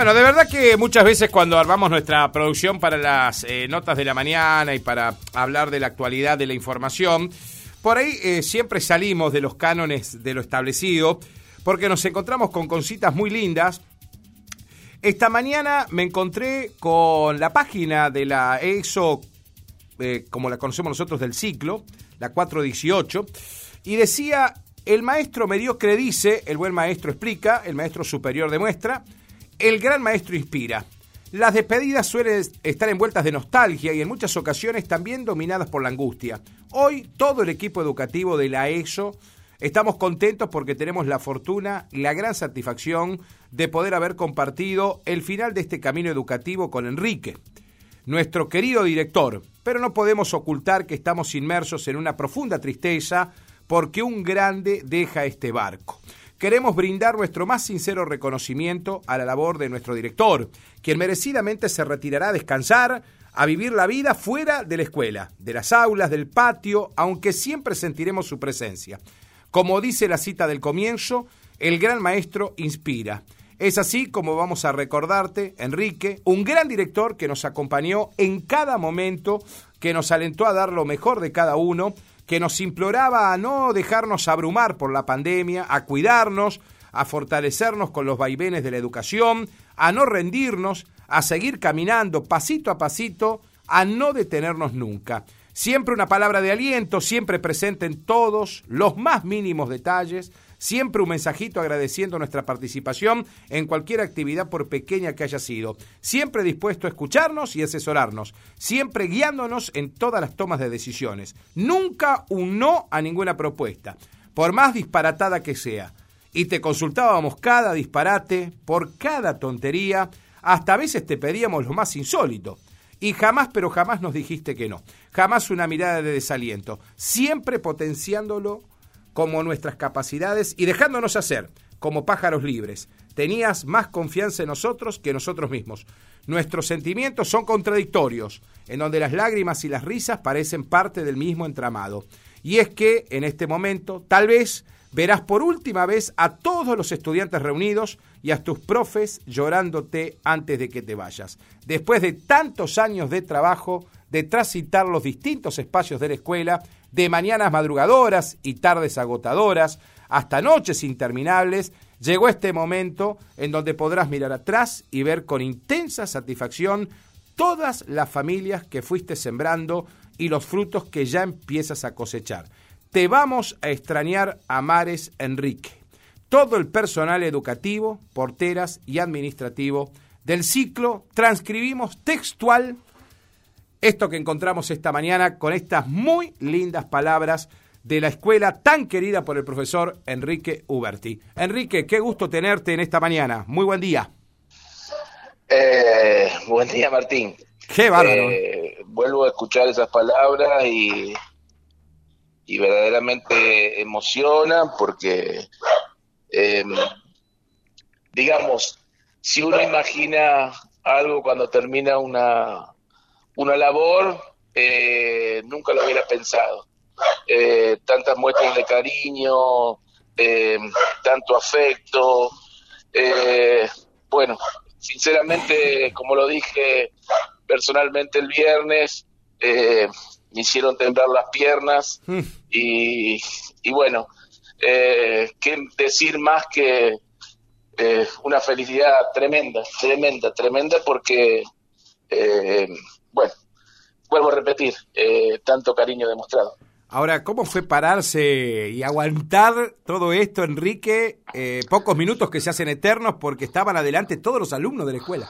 Bueno, de verdad que muchas veces cuando armamos nuestra producción para las eh, notas de la mañana y para hablar de la actualidad de la información, por ahí eh, siempre salimos de los cánones de lo establecido porque nos encontramos con cositas muy lindas. Esta mañana me encontré con la página de la EXO, eh, como la conocemos nosotros del ciclo, la 418, y decía, el maestro mediocre dice, el buen maestro explica, el maestro superior demuestra, el gran maestro inspira. Las despedidas suelen estar envueltas de nostalgia y en muchas ocasiones también dominadas por la angustia. Hoy todo el equipo educativo de la ESO estamos contentos porque tenemos la fortuna la gran satisfacción de poder haber compartido el final de este camino educativo con Enrique, nuestro querido director. Pero no podemos ocultar que estamos inmersos en una profunda tristeza porque un grande deja este barco queremos brindar nuestro más sincero reconocimiento a la labor de nuestro director, quien merecidamente se retirará a descansar, a vivir la vida fuera de la escuela, de las aulas, del patio, aunque siempre sentiremos su presencia. Como dice la cita del comienzo, el gran maestro inspira. Es así como vamos a recordarte, Enrique, un gran director que nos acompañó en cada momento, que nos alentó a dar lo mejor de cada uno que nos imploraba a no dejarnos abrumar por la pandemia, a cuidarnos, a fortalecernos con los vaivenes de la educación, a no rendirnos, a seguir caminando pasito a pasito, a no detenernos nunca. Siempre una palabra de aliento, siempre presente en todos los más mínimos detalles, Siempre un mensajito agradeciendo nuestra participación en cualquier actividad por pequeña que haya sido. Siempre dispuesto a escucharnos y asesorarnos. Siempre guiándonos en todas las tomas de decisiones. Nunca un no a ninguna propuesta, por más disparatada que sea. Y te consultábamos cada disparate, por cada tontería, hasta a veces te pedíamos lo más insólito. Y jamás, pero jamás nos dijiste que no. Jamás una mirada de desaliento. Siempre potenciándolo como nuestras capacidades y dejándonos hacer como pájaros libres. Tenías más confianza en nosotros que nosotros mismos. Nuestros sentimientos son contradictorios, en donde las lágrimas y las risas parecen parte del mismo entramado. Y es que en este momento, tal vez, verás por última vez a todos los estudiantes reunidos y a tus profes llorándote antes de que te vayas. Después de tantos años de trabajo, de transitar los distintos espacios de la escuela, de mañanas madrugadoras y tardes agotadoras, hasta noches interminables, llegó este momento en donde podrás mirar atrás y ver con intensa satisfacción todas las familias que fuiste sembrando y los frutos que ya empiezas a cosechar. Te vamos a extrañar a Mares Enrique, todo el personal educativo, porteras y administrativo del ciclo, transcribimos textual esto que encontramos esta mañana con estas muy lindas palabras de la escuela tan querida por el profesor Enrique Uberti. Enrique, qué gusto tenerte en esta mañana. Muy buen día. Eh, buen día, Martín. Qué bárbaro. Eh, vuelvo a escuchar esas palabras y, y verdaderamente emocionan porque, eh, digamos, si uno imagina algo cuando termina una, una labor, eh, nunca lo hubiera pensado. Eh, tantas muestras de cariño, eh, tanto afecto. bueno, sinceramente, como lo dije personalmente el viernes, me hicieron temblar las piernas mm. y, y, bueno, qué decir más que una felicidad tremenda, tremenda, tremenda porque bueno, vuelvo a repetir, eh, tanto cariño demostrado. Ahora, ¿cómo fue pararse y aguantar todo esto, Enrique? Eh, pocos minutos que se hacen eternos porque estaban adelante todos los alumnos de la escuela.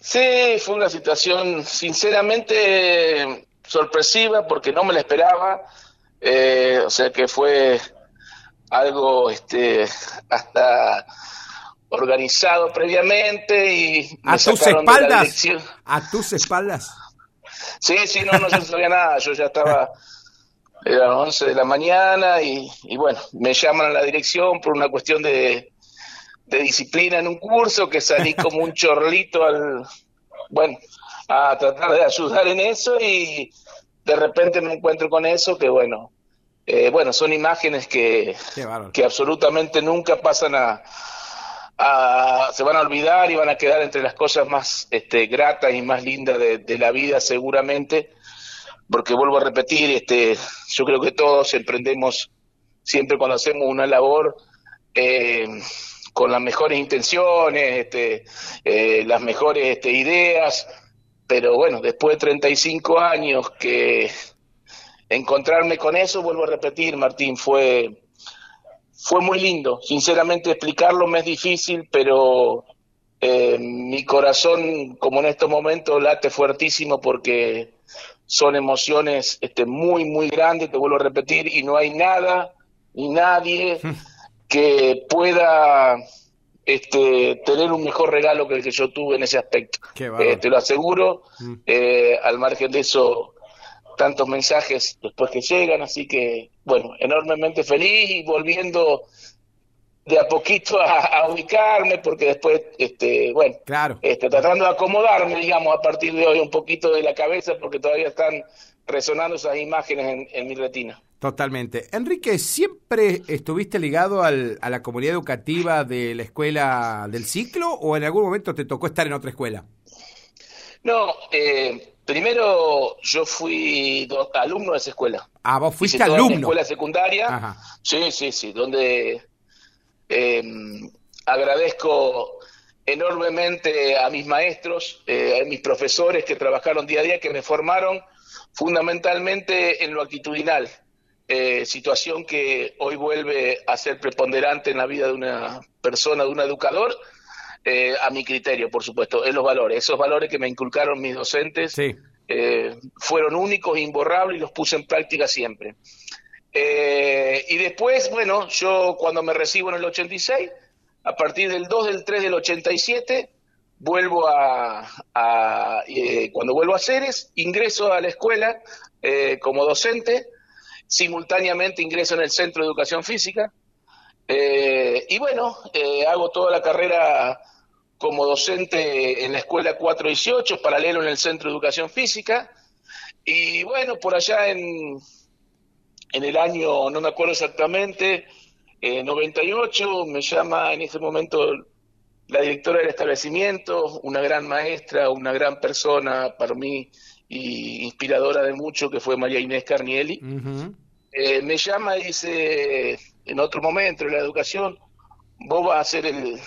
Sí, fue una situación sinceramente sorpresiva porque no me la esperaba. Eh, o sea que fue algo este, hasta organizado previamente y a tus espaldas. a tus espaldas. Sí sí no no sabía nada. Yo ya estaba era las 11 de la mañana y, bueno me llaman a la dirección por una cuestión de, de disciplina en un curso que salí como un chorlito al bueno a tratar de ayudar en eso y de repente me encuentro con eso que bueno eh, bueno son imágenes que que absolutamente nunca pasan a se van a olvidar y van a quedar entre las cosas más este, gratas y más lindas de, la vida seguramente, porque vuelvo a repetir, este, yo creo que todos emprendemos siempre cuando hacemos una labor eh, con las mejores intenciones, este, eh, las mejores este, ideas, pero bueno, después de 35 años que encontrarme con eso, vuelvo a repetir, Martín, fue fue muy lindo. Sinceramente explicarlo me es difícil, pero eh, mi corazón, como en estos momentos, late fuertísimo porque son emociones este, muy, muy grandes, te vuelvo a repetir, y no hay nada ni nadie que pueda este, tener un mejor regalo que el que yo tuve en ese aspecto. Eh, te lo aseguro, mm. eh, al margen de eso, tantos mensajes después que llegan, así que, bueno, enormemente feliz y volviendo de a poquito a, ubicarme, porque después, este, bueno, claro. este, tratando de acomodarme, digamos, a partir de hoy un poquito de la cabeza, porque todavía están resonando esas imágenes en, mi retina. Totalmente. Enrique, ¿siempre estuviste ligado al, a la comunidad educativa de la escuela del ciclo o en algún momento te tocó estar en otra escuela? No, eh, Primero, yo fui alumno de esa escuela. Ah, vos fuiste alumno. escuela secundaria. Sí, sí, sí, donde em, agradezco enormemente a mis maestros, eh, a mis profesores que trabajaron día a día, que me formaron fundamentalmente en lo actitudinal, eh, situación que hoy vuelve a ser preponderante en la vida de una persona, de un educador, eh, a mi criterio, por supuesto, es los valores. Esos valores que me inculcaron mis docentes eh, fueron únicos, imborrables y los puse en práctica siempre. Eh, y después, bueno, yo cuando me recibo en el 86, a partir del 2 del 3 del 87, vuelvo a, cuando vuelvo a Ceres, ingreso a la escuela como docente, simultáneamente ingreso en el Centro de Educación Física, y bueno, hago toda la carrera como docente en la escuela 418, paralelo en el Centro de Educación Física. Y bueno, por allá en, en el año, no me acuerdo exactamente, eh, 98, me llama en ese momento la directora del establecimiento, una gran maestra, una gran persona para mí y inspiradora de mucho, que fue María Inés Carnielli. Eh, me llama y dice, en otro momento en la educación, vos vas a ser el,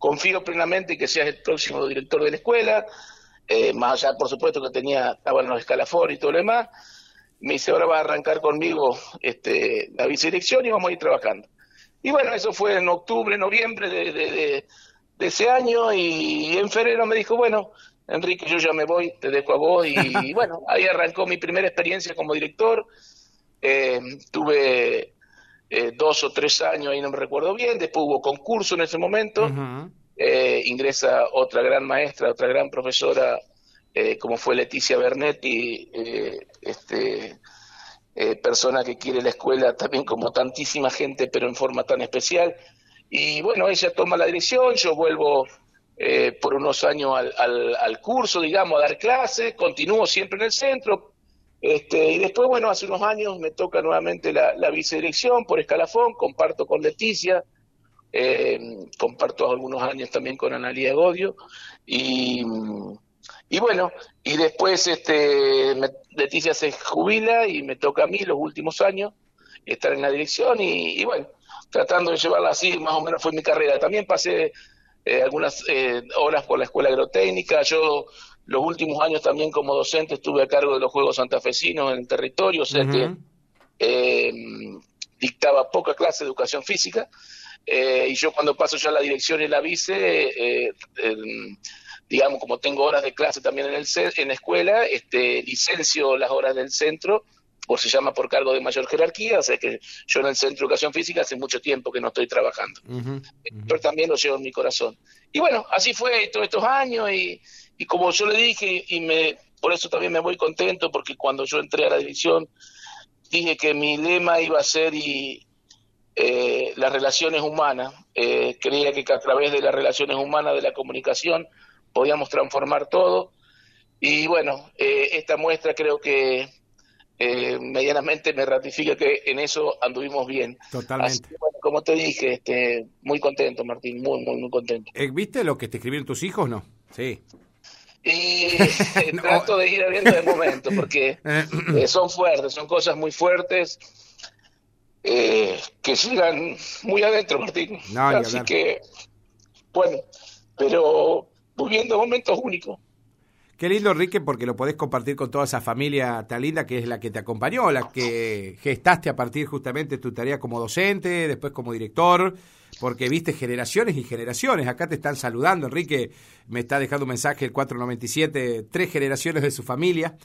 confío plenamente que seas el próximo director de la escuela, eh, más allá, por supuesto, que tenía, estaba en los escalafones y todo lo demás, me dice, ahora va a arrancar conmigo este, la vicedirección y vamos a ir trabajando. Y bueno, eso fue en octubre, noviembre de, ese año y en febrero me dijo, bueno, Enrique, yo ya me voy, te dejo a vos y, bueno, ahí arrancó mi primera experiencia como director. Eh, tuve eh, dos o tres años, ahí no me recuerdo bien, después hubo concurso en ese momento, eh, ingresa otra gran maestra, otra gran profesora, eh, como fue Leticia Bernetti, este, persona que quiere la escuela también como tantísima gente, pero en forma tan especial. Y bueno, ella toma la dirección, yo vuelvo por unos años al, al, al curso, digamos, a dar clases, continúo siempre en el centro, este, y después, bueno, hace unos años me toca nuevamente la, la vicedirección por escalafón, comparto con Leticia, eh, comparto algunos años también con Analia Godio, y, y bueno, y después este, Leticia se jubila y me toca a mí los últimos años estar en la dirección y, bueno, tratando de llevarla así, más o menos fue mi carrera. También pasé eh, algunas eh, horas por la escuela agrotécnica, yo los últimos años también como docente estuve a cargo de los Juegos Santafesinos en el territorio, o sea que eh, dictaba poca clase de educación física. Eh, y yo cuando paso ya a la dirección y la vice, eh, digamos, como tengo horas de clase también en, el, en la escuela, este, licencio las horas del centro, o se llama por cargo de mayor jerarquía, o sea que yo en el centro de educación física hace mucho tiempo que no estoy trabajando. Pero también lo llevo en mi corazón. Y bueno, así fue todos estos años y, y como yo le dije, y me, por eso también me voy contento, porque cuando yo entré a la división, dije que mi lema iba a ser y, eh, las relaciones humanas. Eh, creía que a través de las relaciones humanas, de la comunicación, podíamos transformar todo. Y bueno, eh, esta muestra creo que medianamente me ratifica que en eso anduvimos bien. Totalmente. bueno, como te dije, este, muy contento, Martín, muy, muy, muy contento. Eh, ¿Viste lo que te escribieron tus hijos, no? Sí. Y trato de ir viendo de momento, porque eh, son fuertes, son cosas muy fuertes eh, que llegan muy adentro, Martín. Así que, bueno, pero viviendo momentos únicos. Qué lindo, Enrique, porque lo podés compartir con toda esa familia tan linda que es la que te acompañó, la que gestaste a partir justamente de tu tarea como docente, después como director, porque viste generaciones y generaciones. Acá te están saludando, Enrique me está dejando un mensaje el 497, tres generaciones de su familia.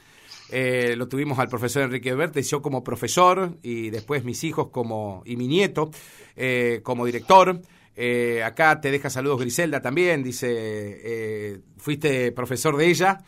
Eh, lo tuvimos al profesor Enrique Verte, yo como profesor y después mis hijos como y mi nieto eh, como director. Eh, acá te deja saludos Griselda también, dice, eh, fuiste profesor de ella,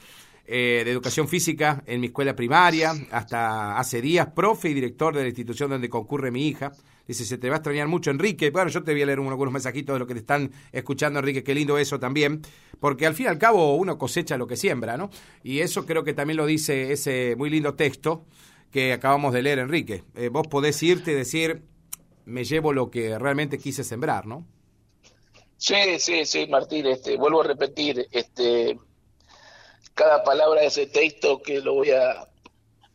eh, de educación física en mi escuela primaria, hasta hace días, profe y director de la institución donde concurre mi hija. Dice, se te va a extrañar mucho, Enrique. Bueno, yo te voy a leer unos, mensajitos de lo que te están escuchando, Enrique. Qué lindo eso también. Porque al fin y al cabo uno cosecha lo que siembra, ¿no? Y eso creo que también lo dice ese muy lindo texto que acabamos de leer, Enrique. vos podés irte y decir, me llevo lo que realmente quise sembrar, ¿no? Sí, sí, sí, Martín, este, vuelvo a repetir, este, cada palabra de ese texto que lo voy a,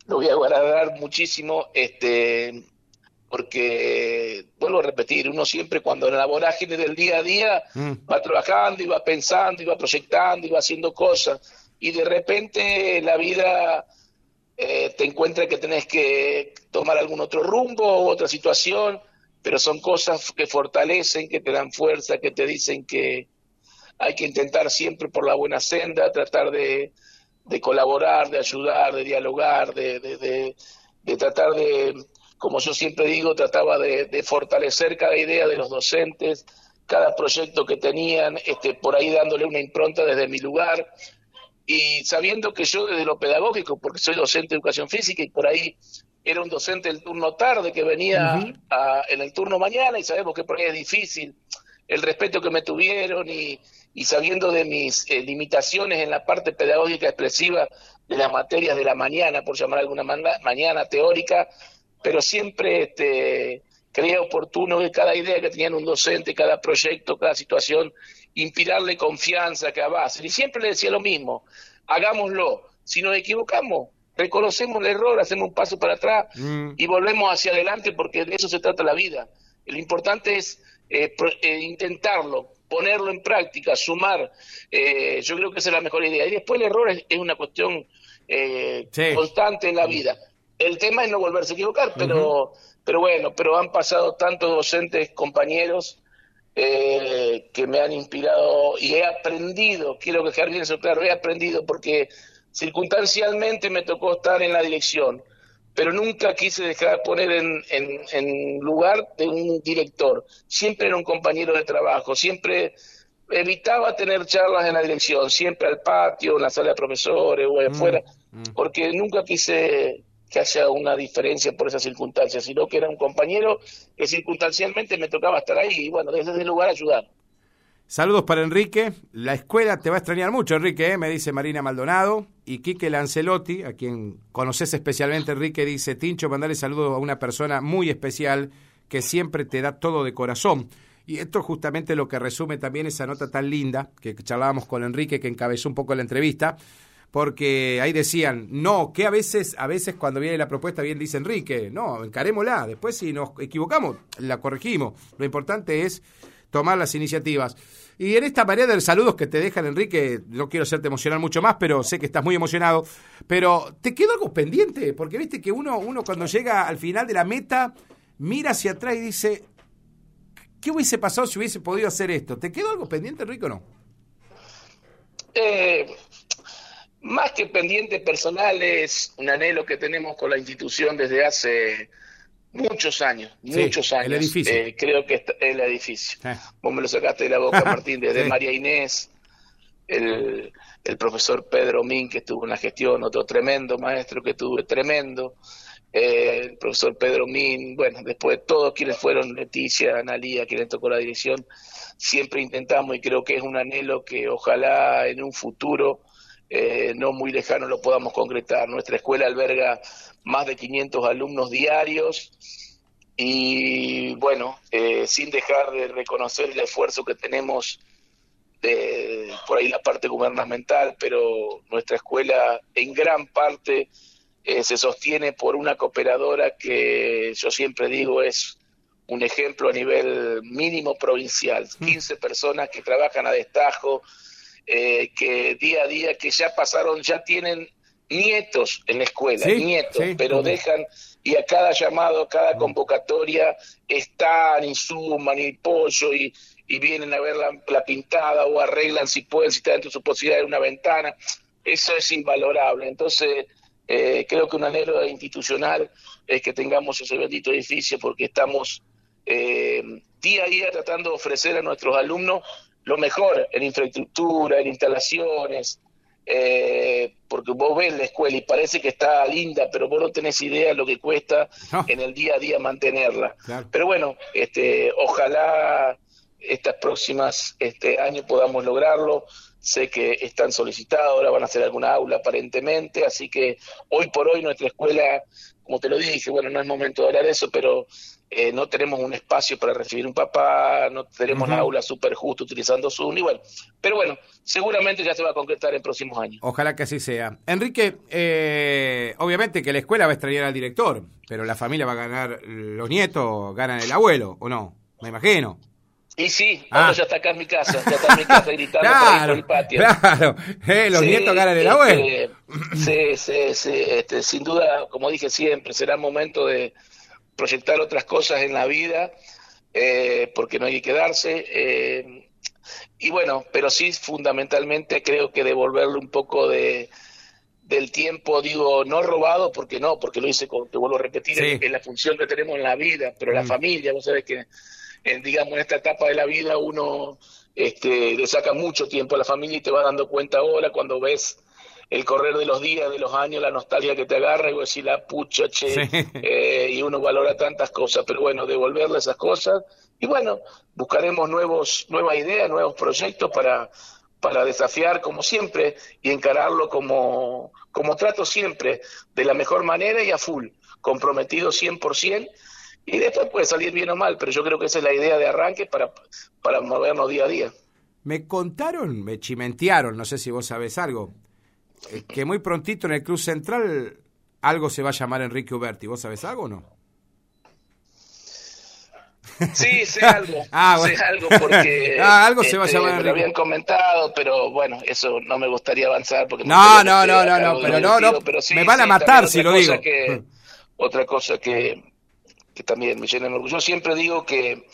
lo voy a guardar muchísimo, este, porque vuelvo a repetir, uno siempre cuando en la vorágine del día a día mm. va trabajando y va pensando y va proyectando y va haciendo cosas y de repente la vida eh, te encuentra que tenés que tomar algún otro rumbo u otra situación pero son cosas que fortalecen, que te dan fuerza, que te dicen que hay que intentar siempre por la buena senda, tratar de, colaborar, de ayudar, de dialogar, de, de, tratar de, como yo siempre digo, trataba de, fortalecer cada idea de los docentes, cada proyecto que tenían, este, por ahí dándole una impronta desde mi lugar. Y sabiendo que yo desde lo pedagógico, porque soy docente de educación física y por ahí era un docente del turno tarde que venía en el turno mañana y sabemos que por ahí es difícil el respeto que me tuvieron y, sabiendo de mis eh, limitaciones en la parte pedagógica expresiva de las materias de la mañana, por llamar alguna mañana teórica, pero siempre este, creía oportuno que cada idea que tenían un docente, cada proyecto, cada situación, inspirarle confianza, que avance. Y siempre le decía lo mismo, hagámoslo. Si nos equivocamos, reconocemos el error, hacemos un paso para atrás mm. y volvemos hacia adelante porque de eso se trata la vida. Lo importante es eh, eh, intentarlo, ponerlo en práctica, sumar. Eh, yo creo que esa es la mejor idea. Y después el error es, una cuestión constante en la vida. El tema es no volverse a equivocar, pero, pero bueno, pero han pasado tantos docentes, compañeros, que me han inspirado y he aprendido, quiero que quede bien eso claro, he aprendido porque circunstancialmente me tocó estar en la dirección, pero nunca quise dejar poner en, en, lugar de un director. Siempre era un compañero de trabajo, siempre evitaba tener charlas en la dirección, siempre al patio, en la sala de profesores o mm, afuera, mm. porque nunca quise que haya una diferencia por esas circunstancias, sino que era un compañero que circunstancialmente me tocaba estar ahí y bueno, desde ese lugar ayudar. Saludos para Enrique. La escuela te va a extrañar mucho, Enrique, ¿eh? me dice Marina Maldonado. Y Quique Lancelotti, a quien conoces especialmente, Enrique, dice, Tincho, mandale saludos a una persona muy especial que siempre te da todo de corazón. Y esto es justamente lo que resume también esa nota tan linda que charlábamos con Enrique, que encabezó un poco la entrevista, porque ahí decían, no, que a veces, a veces cuando viene la propuesta bien dice Enrique, no, encarémosla, después si nos equivocamos, la corregimos. Lo importante es tomar las iniciativas. Y en esta manera de saludos que te dejan, Enrique, no quiero hacerte emocionar mucho más, pero sé que estás muy emocionado. Pero te quedó algo pendiente, porque viste que uno, uno cuando llega al final de la meta, mira hacia atrás y dice, ¿qué hubiese pasado si hubiese podido hacer esto? ¿Te quedó algo pendiente, Enrique, o no? Eh, más que pendiente personal, es un anhelo que tenemos con la institución desde hace Muchos años, muchos años. El edificio. Eh, creo que está, el edificio. Vos me lo sacaste de la boca, Martín, desde María Inés, el, el, profesor Pedro Min, que estuvo en la gestión, otro tremendo maestro que tuve, tremendo. Eh, el profesor Pedro Min, bueno, después de todos quienes fueron, Leticia, Analía, quienes tocó la dirección, siempre intentamos y creo que es un anhelo que ojalá en un futuro eh, no muy lejano lo podamos concretar. Nuestra escuela alberga más de 500 alumnos diarios y bueno, eh, sin dejar de reconocer el esfuerzo que tenemos de por ahí la parte gubernamental, pero nuestra escuela en gran parte eh, se sostiene por una cooperadora que yo siempre digo es un ejemplo a nivel mínimo provincial, 15 mm. personas que trabajan a destajo, eh, que día a día, que ya pasaron, ya tienen nietos en la escuela, nietos, pero dejan y a cada llamado, a cada convocatoria están y suman y pollo y, y vienen a ver la, pintada o arreglan si pueden, si está dentro de su posibilidad de una ventana. Eso es invalorable. Entonces, eh, creo que un anhelo institucional es que tengamos ese bendito edificio porque estamos eh, día a día tratando de ofrecer a nuestros alumnos lo mejor en infraestructura, en instalaciones, eh, porque vos ves la escuela y parece que está linda, pero vos no tenés idea de lo que cuesta en el día a día mantenerla. Pero bueno, este, ojalá estas próximas este, años podamos lograrlo. Sé que están solicitados, ahora van a hacer alguna aula aparentemente, así que hoy por hoy nuestra escuela, como te lo dije, bueno, no es momento de hablar de eso, pero eh, no tenemos un espacio para recibir un papá, no tenemos una aula súper justo utilizando Zoom, y bueno, pero bueno, seguramente ya se va a concretar en próximos años. Ojalá que así sea. Enrique, eh, obviamente que la escuela va a extrañar al director, pero la familia va a ganar, los nietos ganan el abuelo, ¿o no? Me imagino. Y sí, ah. ya está acá en mi casa, ya está en mi casa gritando por, el patio. Claro, eh, los nietos ganan el abuelo. Este, sí, sí, sí, este, sin duda, como dije siempre, será momento de proyectar otras cosas en la vida, eh, porque no hay que quedarse. Eh, y bueno, pero sí fundamentalmente creo que devolverle un poco de del tiempo, digo, no robado, porque no, porque lo hice, con, te vuelvo a repetir, es, la función que tenemos en la vida, pero la mm. familia, vos sabés que, en, digamos, en esta etapa de la vida uno este, le saca mucho tiempo a la familia y te va dando cuenta ahora cuando ves el correr de los días, de los años, la nostalgia que te agarra y vos decís la pucha, che, eh, y uno valora tantas cosas, pero bueno, devolverle esas cosas y bueno, buscaremos nuevos, nuevas ideas, nuevos proyectos para, para desafiar como siempre y encararlo como, como trato siempre, de la mejor manera y a full, comprometido 100%. Y después puede salir bien o mal, pero yo creo que esa es la idea de arranque para, para movernos día a día. Me contaron, me chimentearon, no sé si vos sabés algo, eh, que muy prontito en el Club Central algo se va a llamar Enrique Uberti. ¿Vos sabés algo o no? Sí, sé algo. ah, sé algo porque. ah, algo se va a este, llamar. Me lo habían comentado, pero bueno, eso no me gustaría avanzar. porque No, no, no, no, no, pero no, no. me van a matar si lo digo. otra cosa que, que también me llena de orgullo. Yo siempre digo que,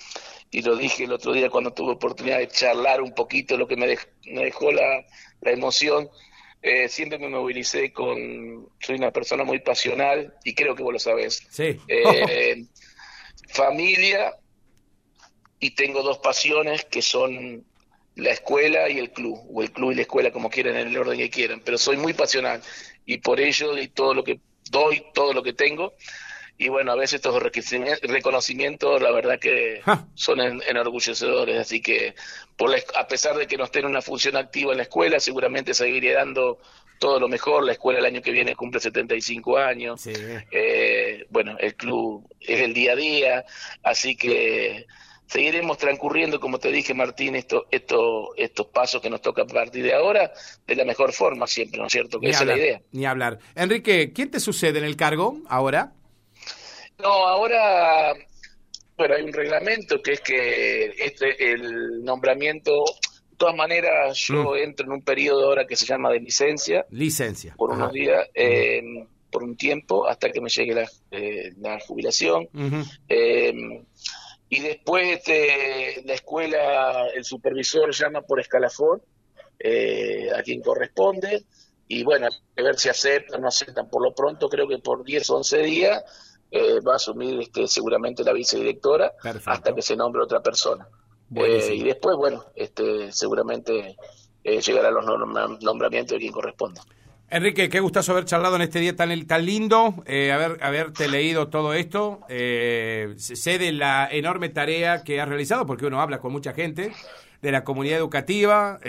y lo dije el otro día cuando tuve oportunidad de charlar un poquito, lo que me, me dejó la, la emoción eh, siempre me movilicé con, soy una persona muy pasional y creo que vos lo sabés. Sí. Eh, familia y tengo dos pasiones que son la escuela y el club, o el club y la escuela, como quieran, en el orden que quieran, pero soy muy pasional y por ello y todo lo que doy, todo lo que tengo, y bueno, a veces estos reconocimientos, la verdad que son enorgullecedores, así que por a pesar de que no esté en una función activa en la escuela, seguramente seguiré dando todo lo mejor. La escuela el año que viene cumple 75 años. Eh, bueno, el club es el día a día, así que seguiremos transcurriendo, como te dije, Martín, estos esto, estos pasos que nos toca a partir de ahora de la mejor forma siempre, ¿no es cierto? Que esa es la idea. Ni hablar. Enrique, ¿quién te sucede en el cargo ahora? No, ahora, bueno, hay un reglamento que es que este, el nombramiento, de todas maneras, yo mm. entro en un periodo ahora que se llama de licencia. Licencia. Por unos días, eh, por un tiempo, hasta que me llegue la, eh, jubilación. Eh, y después este, la escuela, el supervisor llama por escalafón a quien corresponde. Y bueno, a ver si aceptan o no aceptan. Por lo pronto, creo que por 10 o 11 días eh, va a asumir este, seguramente la vicedirectora hasta que se nombre otra persona. Eh, y después, bueno, este, seguramente eh, llegará los nombramientos de quien corresponda. Enrique, qué gustazo haber charlado en este día tan, tan lindo, haber, haberte leído todo esto. sé de la enorme tarea que has realizado, porque uno habla con mucha gente de la comunidad educativa.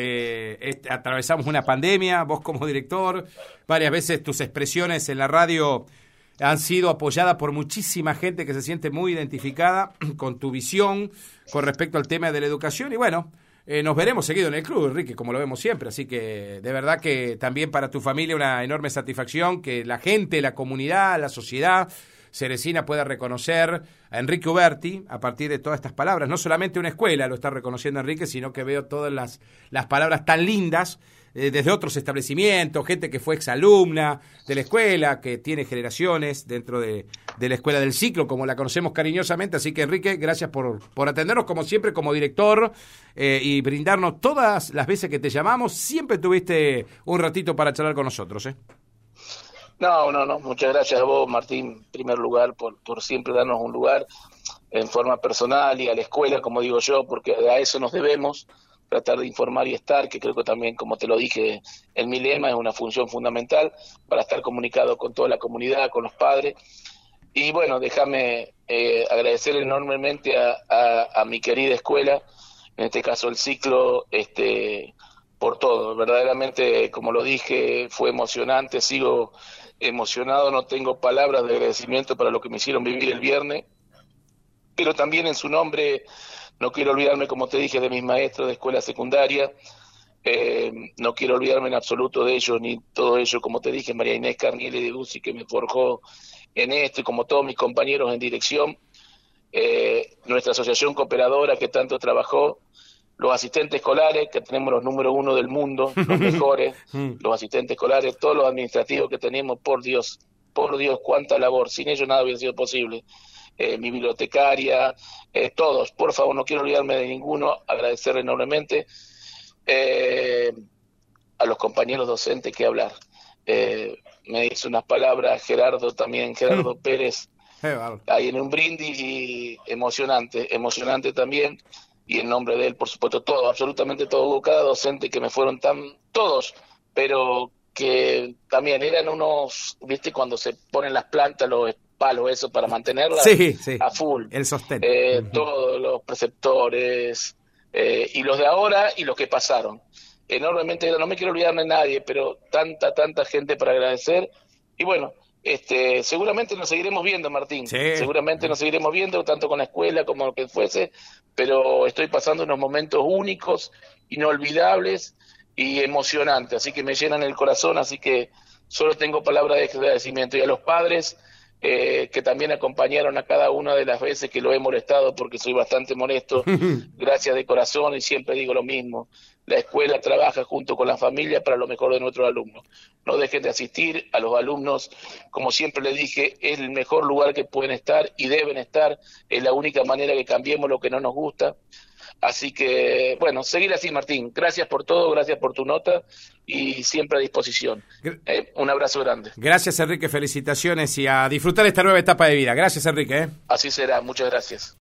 atravesamos una pandemia, vos como director, varias veces tus expresiones en la radio han sido apoyadas por muchísima gente que se siente muy identificada con tu visión con respecto al tema de la educación y bueno, eh, nos veremos seguido en el club, Enrique, como lo vemos siempre. Así que de verdad que también para tu familia una enorme satisfacción que la gente, la comunidad, la sociedad Cerecina pueda reconocer a Enrique Uberti a partir de todas estas palabras. No solamente una escuela lo está reconociendo Enrique, sino que veo todas las, las palabras tan lindas eh, desde otros establecimientos, gente que fue exalumna de la escuela, que tiene generaciones dentro de, la escuela del ciclo, como la conocemos cariñosamente. Así que Enrique, gracias por, por atendernos como siempre como director eh, y brindarnos todas las veces que te llamamos. Siempre tuviste un ratito para charlar con nosotros. ¿eh? No, no, no. Muchas gracias a vos, Martín, en primer lugar, por, por siempre darnos un lugar en forma personal y a la escuela, como digo yo, porque a eso nos debemos tratar de informar y estar, que creo que también, como te lo dije en mi lema, es una función fundamental para estar comunicado con toda la comunidad, con los padres. Y bueno, déjame eh, agradecer enormemente a, a, mi querida escuela, en este caso el ciclo, este, por todo. Verdaderamente, como lo dije, fue emocionante, sigo emocionado, no tengo palabras de agradecimiento para lo que me hicieron vivir el viernes, pero también en su nombre no quiero olvidarme, como te dije, de mis maestros de escuela secundaria. Eh, no quiero olvidarme en absoluto de ellos, ni todo ello, como te dije, María Inés Carniele de Guzzi, que me forjó en esto, y como todos mis compañeros en dirección. Eh, nuestra asociación cooperadora que tanto trabajó, los asistentes escolares, que tenemos los número uno del mundo, los mejores, los asistentes escolares, todos los administrativos que tenemos, por Dios, por Dios, cuánta labor, sin ellos nada hubiera sido posible. Eh, mi bibliotecaria, eh, todos. Por favor, no quiero olvidarme de ninguno, agradecer enormemente eh, a los compañeros docentes que hablar. me dice unas palabras Gerardo también, Gerardo mm. Pérez, ahí en un brindis y emocionante, emocionante también. Y en nombre de él, por supuesto, todo, absolutamente todo, cada docente que me fueron tan, todos, pero que también eran unos, viste, cuando se ponen las plantas, los palo eso para mantenerla a full. El sostén. Eh, todos los preceptores eh, y los de ahora y los que pasaron. Enormemente, no me quiero olvidar de nadie, pero tanta, tanta gente para agradecer. Y bueno, este, seguramente nos seguiremos viendo, Martín. Seguramente nos seguiremos viendo, tanto con la escuela como lo que fuese, pero estoy pasando unos momentos únicos, inolvidables y emocionantes, así que me llenan el corazón, así que solo tengo palabras de agradecimiento. Y a los padres, eh, que también acompañaron a cada una de las veces que lo he molestado porque soy bastante molesto. Gracias de corazón y siempre digo lo mismo. La escuela trabaja junto con la familia para lo mejor de nuestros alumnos. No dejen de asistir a los alumnos, como siempre les dije, es el mejor lugar que pueden estar y deben estar. Es la única manera que cambiemos lo que no nos gusta. Así que, bueno, seguir así, Martín. Gracias por todo, gracias por tu nota y siempre a disposición. Eh, un abrazo grande. Gracias, Enrique. Felicitaciones y a disfrutar esta nueva etapa de vida. Gracias, Enrique. ¿eh? Así será. Muchas gracias.